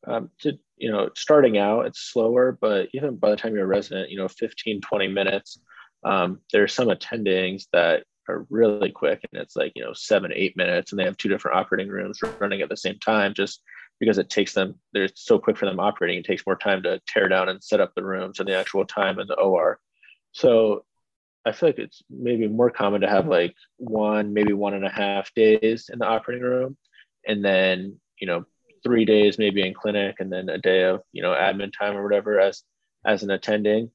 Speaker 2: Um, to you know, starting out, it's slower, but even by the time you're a resident, you know, 15, 20 minutes. Um, there's some attendings that are really quick and it's like you know seven eight minutes and they have two different operating rooms running at the same time just because it takes them they're so quick for them operating it takes more time to tear down and set up the rooms and the actual time in the or so i feel like it's maybe more common to have like one maybe one and a half days in the operating room and then you know three days maybe in clinic and then a day of you know admin time or whatever as as an attending.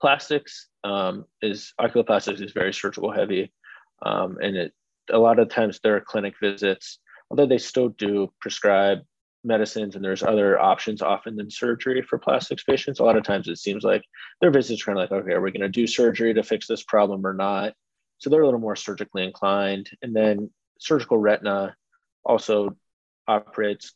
Speaker 2: Plastics um, is oculoplastics is very surgical heavy, um, and it a lot of times there are clinic visits, although they still do prescribe medicines and there's other options often than surgery for plastics patients. A lot of times it seems like their visits kind of like, okay, are we going to do surgery to fix this problem or not? So they're a little more surgically inclined. And then surgical retina also operates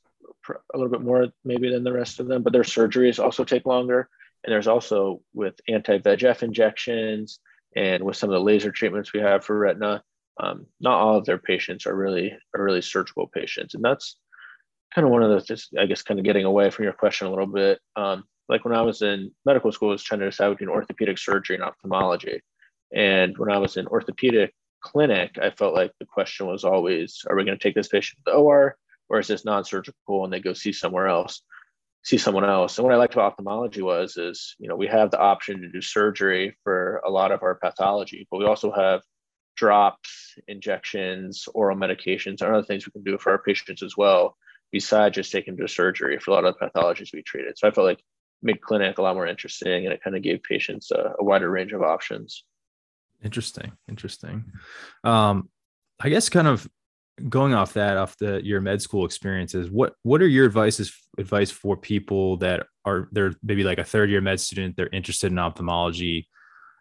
Speaker 2: a little bit more maybe than the rest of them, but their surgeries also take longer. And there's also with anti-VEGF injections and with some of the laser treatments we have for retina, um, not all of their patients are really are really surgical patients, and that's kind of one of the just I guess kind of getting away from your question a little bit. Um, like when I was in medical school, I was trying to decide between orthopedic surgery and ophthalmology, and when I was in orthopedic clinic, I felt like the question was always, are we going to take this patient to the OR, or is this non-surgical and they go see somewhere else? see someone else. And what I liked about ophthalmology was is, you know, we have the option to do surgery for a lot of our pathology, but we also have drops, injections, oral medications, and other things we can do for our patients as well, besides just taking to surgery for a lot of the pathologies we treated. So I felt like made clinic a lot more interesting and it kind of gave patients a, a wider range of options.
Speaker 1: Interesting. Interesting. Um, I guess kind of going off that off the your med school experiences what what are your advices advice for people that are they're maybe like a third year med student they're interested in ophthalmology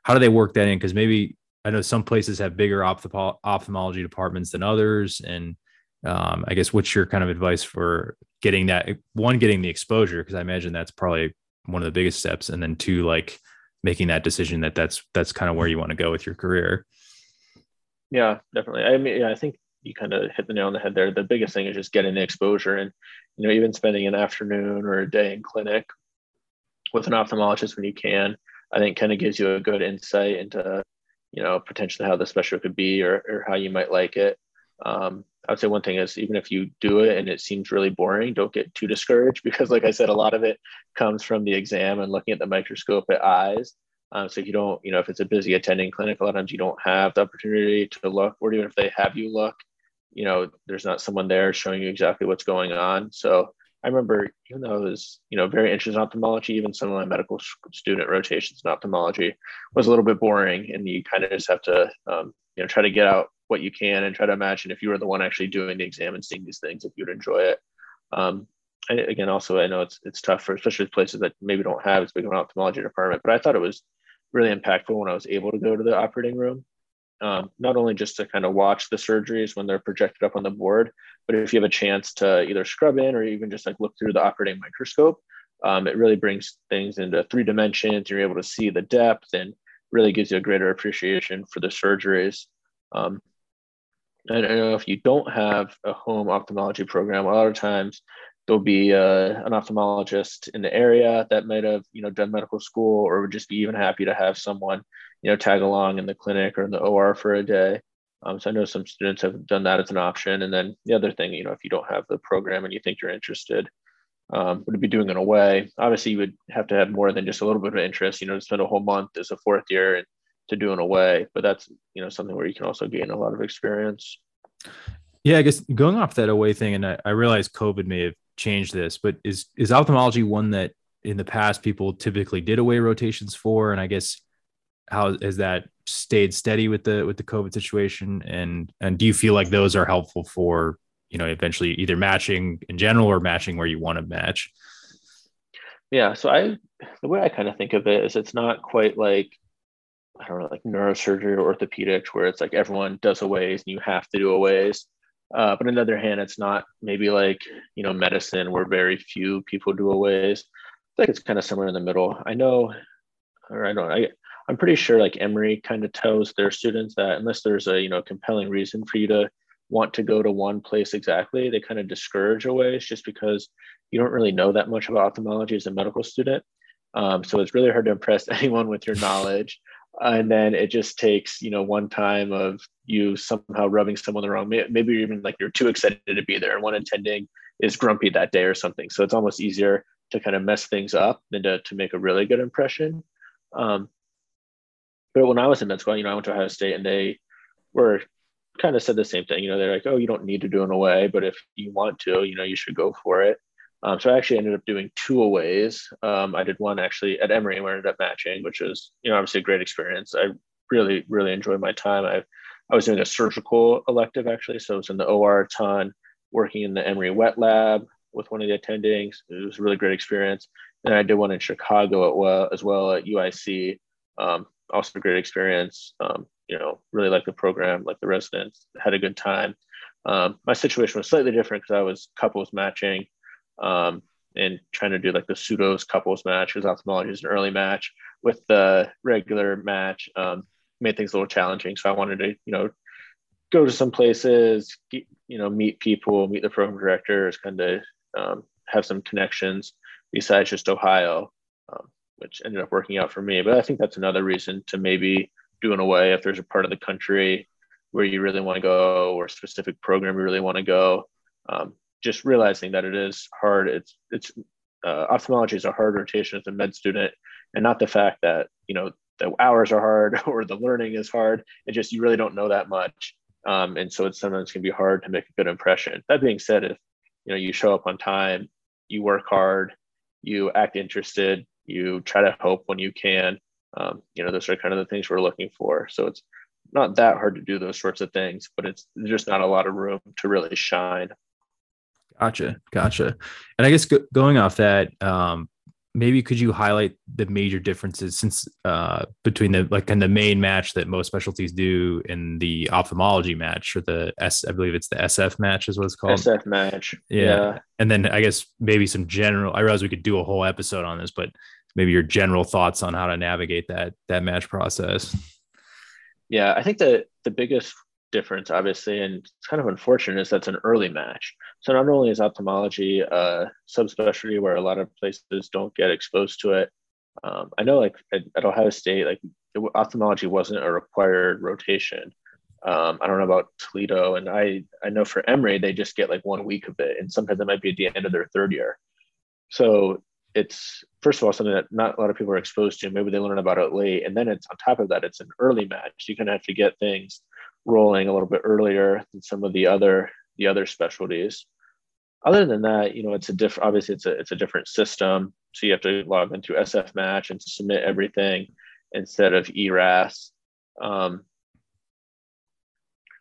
Speaker 1: how do they work that in because maybe i know some places have bigger ophthalmo- ophthalmology departments than others and um, i guess what's your kind of advice for getting that one getting the exposure? Because i imagine that's probably one of the biggest steps and then two like making that decision that that's that's kind of where you want to go with your career.
Speaker 2: Yeah definitely. I mean yeah i think you kind of hit the nail on the head there. The biggest thing is just getting the exposure and, you know, even spending an afternoon or a day in clinic with an ophthalmologist when you can, I think kind of gives you a good insight into, you know, potentially how the special could be or, or how you might like it. Um, I would say one thing is even if you do it and it seems really boring, don't get too discouraged [laughs] because, like I said, a lot of it comes from the exam and looking at the microscope at eyes. Um, so you don't, you know, if it's a busy attending clinic, a lot of times you don't have the opportunity to look, or even if they have you look, you know there's not someone there showing you exactly what's going on so i remember even though i was you know very interested in ophthalmology even some of my medical student rotations in ophthalmology was a little bit boring and you kind of just have to um, you know try to get out what you can and try to imagine if you were the one actually doing the exam and seeing these things if you'd enjoy it. Um, and again also i know it's it's tough for especially places that maybe don't have as big of an ophthalmology department but i thought it was really impactful when i was able to go to the operating room um, not only just to kind of watch the surgeries when they're projected up on the board, but if you have a chance to either scrub in or even just like look through the operating microscope, um, it really brings things into three dimensions. You're able to see the depth and really gives you a greater appreciation for the surgeries. Um, and I know if you don't have a home ophthalmology program, a lot of times there'll be uh, an ophthalmologist in the area that might have you know done medical school or would just be even happy to have someone you know tag along in the clinic or in the or for a day. Um, so i know some students have done that as an option. And then the other thing you know if you don't have the program and you think you're interested um, would be doing an away. Obviously you would have to have more than just a little bit of interest you know to spend a whole month as a fourth year and to do an away. But that's you know something where you can also gain a lot of experience.
Speaker 1: Yeah i guess going off that away thing and i, I realize covid may have change this, but is is ophthalmology one that in the past people typically did away rotations for? And I guess how has that stayed steady with the with the COVID situation? And and do you feel like those are helpful for you know eventually either matching in general or matching where you want to match?
Speaker 2: Yeah, so I the way I kind of think of it is it's not quite like I don't know, like neurosurgery or orthopedics, where it's like everyone does aways and you have to do aways. Uh, but on the other hand, it's not maybe like you know medicine where very few people do aways. think it's kind of somewhere in the middle. I know, or I don't. I I'm pretty sure like Emory kind of tells their students that unless there's a you know compelling reason for you to want to go to one place exactly, they kind of discourage away just because you don't really know that much about ophthalmology as a medical student. Um, so it's really hard to impress [laughs] anyone with your knowledge. And then it just takes, you know, one time of you somehow rubbing someone the wrong. Maybe you're even like you're too excited to be there, and one attending is grumpy that day or something. So it's almost easier to kind of mess things up than to, to make a really good impression. Um, but when I was in med school, you know, I went to Ohio State, and they were kind of said the same thing. You know, they're like, "Oh, you don't need to do an away, but if you want to, you know, you should go for it." Um, so I actually ended up doing two aways. Um, I did one actually at Emory and we ended up matching, which was, you know, obviously a great experience. I really, really enjoyed my time. I, I was doing a surgical elective actually. So I was in the OR a ton, working in the Emory wet lab with one of the attendings. It was a really great experience. And I did one in Chicago at well, as well at UIC. Um, also a great experience. Um, you know, really liked the program, like the residents, had a good time. Um, my situation was slightly different because I was couples matching um, and trying to do like the pseudos couples match because ophthalmology is an early match with the regular match um, made things a little challenging. So I wanted to, you know, go to some places, you know, meet people, meet the program directors, kind of um, have some connections besides just Ohio, um, which ended up working out for me. But I think that's another reason to maybe do an away if there's a part of the country where you really want to go or a specific program you really want to go. Um, just realizing that it is hard. It's it's uh, ophthalmology is a hard rotation as a med student, and not the fact that you know the hours are hard [laughs] or the learning is hard. It just you really don't know that much, um, and so it's sometimes can be hard to make a good impression. That being said, if you know you show up on time, you work hard, you act interested, you try to help when you can. Um, you know those are kind of the things we're looking for. So it's not that hard to do those sorts of things, but it's just not a lot of room to really shine.
Speaker 1: Gotcha, gotcha. And I guess go, going off that, um, maybe could you highlight the major differences since uh, between the like and the main match that most specialties do in the ophthalmology match or the S, I believe it's the SF match is what it's called.
Speaker 2: SF match.
Speaker 1: Yeah. yeah. And then I guess maybe some general. I realize we could do a whole episode on this, but maybe your general thoughts on how to navigate that that match process.
Speaker 2: Yeah, I think that the biggest difference, obviously, and it's kind of unfortunate is that's an early match. So not only is ophthalmology a subspecialty where a lot of places don't get exposed to it, um, I know like at, at, Ohio State, like ophthalmology wasn't a required rotation. Um, I don't know about Toledo, and I I know for Emory they just get like one week of it, and sometimes it might be at the end of their third year. So it's first of all something that not a lot of people are exposed to. Maybe they learn about it late, and then it's on top of that, it's an early match. You kind of have to get things rolling a little bit earlier than some of the other the other specialties. Other than that, you know, it's a different. Obviously, it's a it's a different system. So you have to log into SF Match and submit everything instead of ERAS. Um,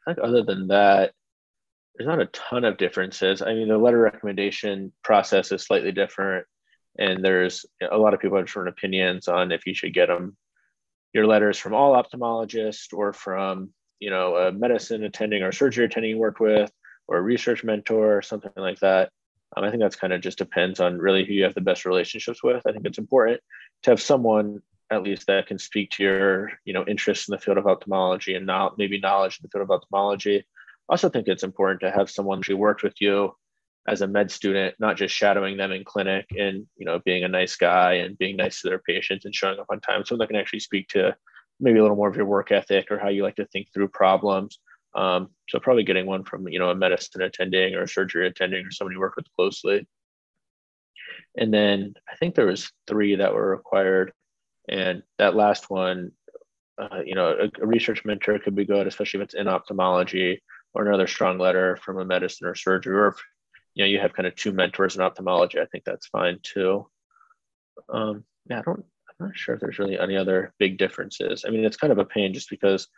Speaker 2: I think other than that, there's not a ton of differences. I mean, the letter recommendation process is slightly different, and there's a lot of people have different opinions on if you should get them your letters from all ophthalmologists or from you know a medicine attending or surgery attending you work with or a research mentor or something like that. Um, i think that's kind of just depends on really who you have the best relationships with. I think it's important to have someone at least that can speak to your you know interest in the field of ophthalmology and not maybe knowledge in the field of ophthalmology. I also think it's important to have someone who worked with you as a med student not just shadowing them in clinic and you know being a nice guy and being nice to their patients and showing up on time so that can actually speak to maybe a little more of your work ethic or how you like to think through problems. Um, so probably getting one from you know a medicine attending or a surgery attending or somebody you work with closely. And then I think there was three that were required, and that last one, uh, you know, a, a, research mentor could be good, especially if it's in ophthalmology or another strong letter from a medicine or surgery, or if you know you have kind of two mentors in ophthalmology, I think that's fine too. Um, yeah, I don't I'm not sure if there's really any other big differences. I mean, it's kind of a pain just because,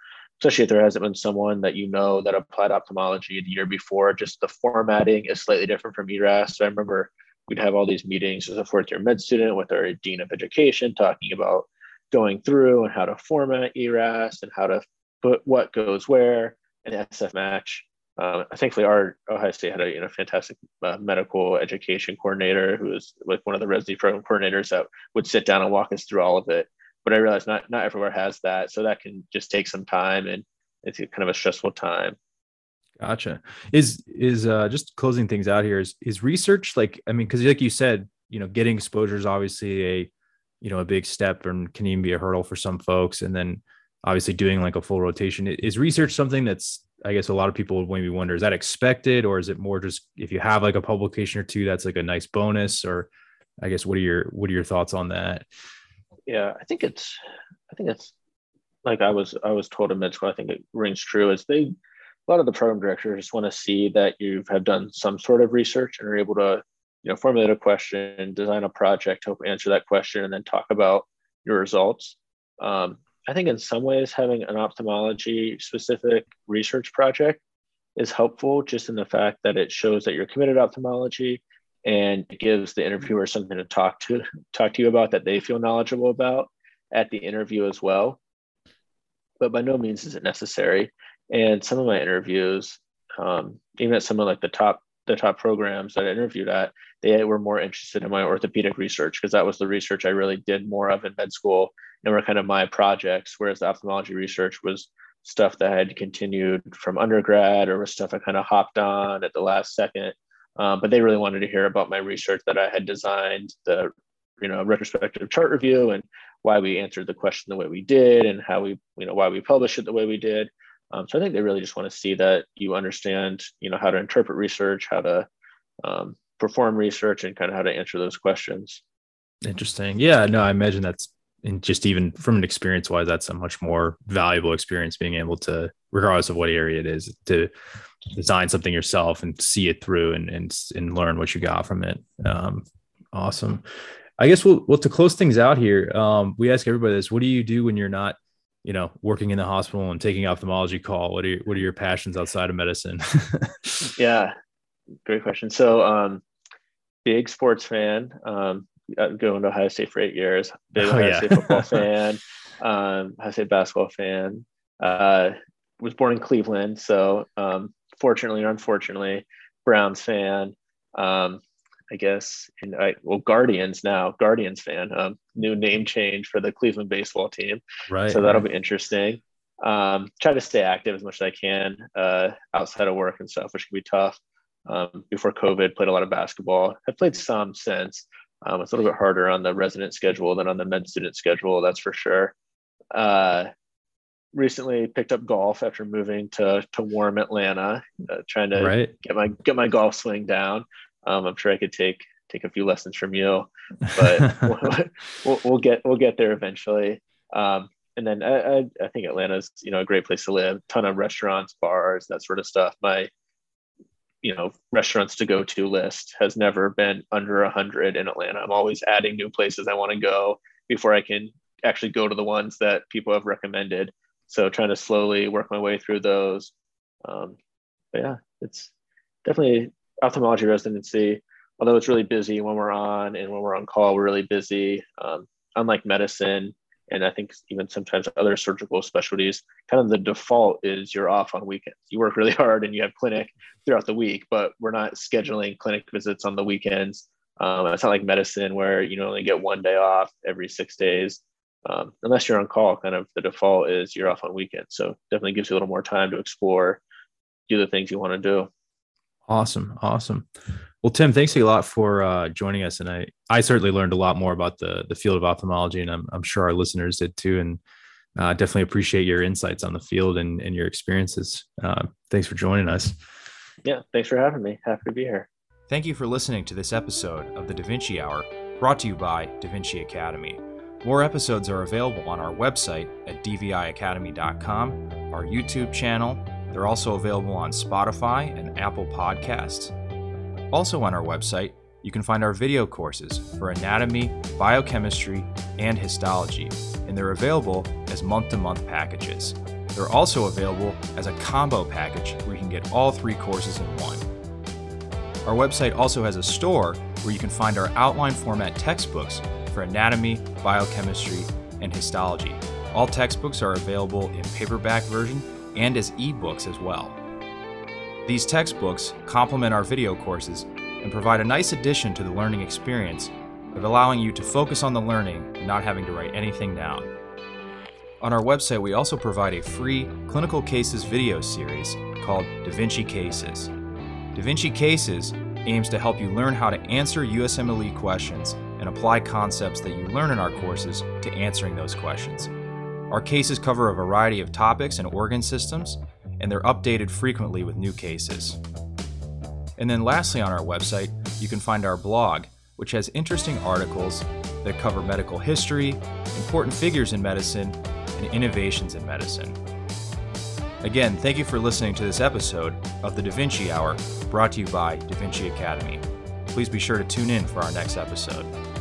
Speaker 2: especially if there hasn't been someone that you know that applied ophthalmology the year before, just the formatting is slightly different from ERAS. So I remember we'd have all these meetings as a fourth year med student with our dean of education talking about going through and how to format ERAS and how to put what goes where. And SF Match um, thankfully our Ohio State had a you know fantastic uh, medical education coordinator who was like one of the residency program coordinators that would sit down and walk us through all of it. But I realized not not everywhere has that, so that can just take some time and it's kind of a stressful time.
Speaker 1: Gotcha. Is is uh, just closing things out here? Is is research like I mean, because like you said, you know, getting exposure is obviously a you know a big step and can even be a hurdle for some folks, and then obviously doing like a full rotation. Is research something that's I guess a lot of people would maybe wonder, is that expected or is it more just if you have like a publication or two, that's like a nice bonus or I guess what are your what are your thoughts on that?
Speaker 2: Yeah, I think it's I think it's like I was I was told in med school, I think it rings true, is they a lot of the program directors just want to see that you have done some sort of research and are able to, you know, formulate a question, design a project, help answer that question, and then talk about your results. Um, I think in some ways having an ophthalmology specific research project is helpful just in the fact that it shows that you're committed to ophthalmology and it gives the interviewer something to talk to talk to you about that they feel knowledgeable about at the interview as well. But by no means is it necessary. And some of my interviews, um, even at some of like the top the top programs that I interviewed at, they were more interested in my orthopedic research because that was the research I really did more of in med school and were kind of my projects. Whereas the ophthalmology research was stuff that I had continued from undergrad or was stuff I kind of hopped on at the last second. Um, but they really wanted to hear about my research that I had designed, the you know retrospective chart review, and why we answered the question the way we did, and how we you know why we published it the way we did. Um, so I think they really just want to see that you understand, you know, how to interpret research, how to um, perform research, and kind of how to answer those questions.
Speaker 1: Interesting. Yeah. No, I imagine that's and just even from an experience wise, that's a much more valuable experience being able to, regardless of what area it is, to design something yourself and see it through and and, and learn what you got from it. Um, awesome. I guess we'll well to close things out here. Um, we ask everybody this: What do you do when you're not you know, working in the hospital and taking ophthalmology call? What are your, what are your passions outside of medicine? [laughs]
Speaker 2: yeah, great question. So, um, big sports fan. Um, going to Ohio State for eight years. Big oh, Ohio yeah. State football [laughs] fan. Um, Ohio State basketball fan. Uh, was born in Cleveland, so um, fortunately or unfortunately, Browns fan. Um, I guess, and I well, Guardians now, Guardians fan, um, new name change for the Cleveland baseball team. Right. So that'll right. be interesting. Um, try to stay active as much as I can uh, outside of work and stuff, which can be tough. Um, before COVID, played a lot of basketball. I've played some since. Um, it's a little bit harder on the resident schedule than on the med student schedule, that's for sure. Uh, recently picked up golf after moving to to warm Atlanta, uh, trying to right. get my get my golf swing down. Um, I'm sure I could take take a few lessons from you, but [laughs] [laughs] we'll, we'll, get we'll get there eventually. Um, and then I, I, I, think Atlanta's you know a great place to live. Ton of restaurants, bars, that sort of stuff. My you know restaurants to go to list has never been under a hundred in Atlanta. I'm always adding new places I want to go before I can actually go to the ones that people have recommended. So trying to slowly work my way through those. Um, but yeah, it's definitely ophthalmology residency, although it's really busy when we're on and when we're on call, we're really busy. Um, unlike medicine, and I think even sometimes other surgical specialties, kind of the default is you're off on weekends. You work really [laughs] hard and you have clinic throughout the week, but we're not scheduling clinic visits on the weekends. Um, it's not like medicine where you only get one day off every six days. Um, unless you're on call, kind of the default is you're off on weekends. So definitely gives you a little more time to explore, do the things you want to do.
Speaker 1: Awesome. Awesome. Well, Tim, thanks a lot for uh, joining us. And I, I certainly learned a lot more about the, the field of ophthalmology, and I'm, I'm sure our listeners did too. And uh, definitely appreciate your insights on the field and, and your experiences. Uh, thanks for joining us.
Speaker 2: Yeah, thanks for having me. Happy to be here.
Speaker 3: Thank you for listening to this episode of the Da Vinci Hour, brought to you by Da Vinci Academy. More episodes are available on our website at dviacademy.com, our YouTube channel, they're also available on Spotify and Apple Podcasts. Also on our website, you can find our video courses for anatomy, biochemistry, and histology, and they're available as month to month packages. They're also available as a combo package where you can get all three courses in one. Our website also has a store where you can find our outline format textbooks for anatomy, biochemistry, and histology. All textbooks are available in paperback version and as ebooks as well.
Speaker 1: These textbooks complement our video courses and provide a nice addition to the learning experience of allowing you to focus on the learning and not having to write anything down. On our website, we also provide a free clinical cases video series called Da Vinci Cases. Da Vinci Cases aims to help you learn how to answer USMLE questions and apply concepts that you learn in our courses to answering those questions. Our cases cover a variety of topics and organ systems, and they're updated frequently with new cases. And then, lastly, on our website, you can find our blog, which has interesting articles that cover medical history, important figures in medicine, and innovations in medicine. Again, thank you for listening to this episode of the Da Vinci Hour brought to you by Da Vinci Academy. Please be sure to tune in for our next episode.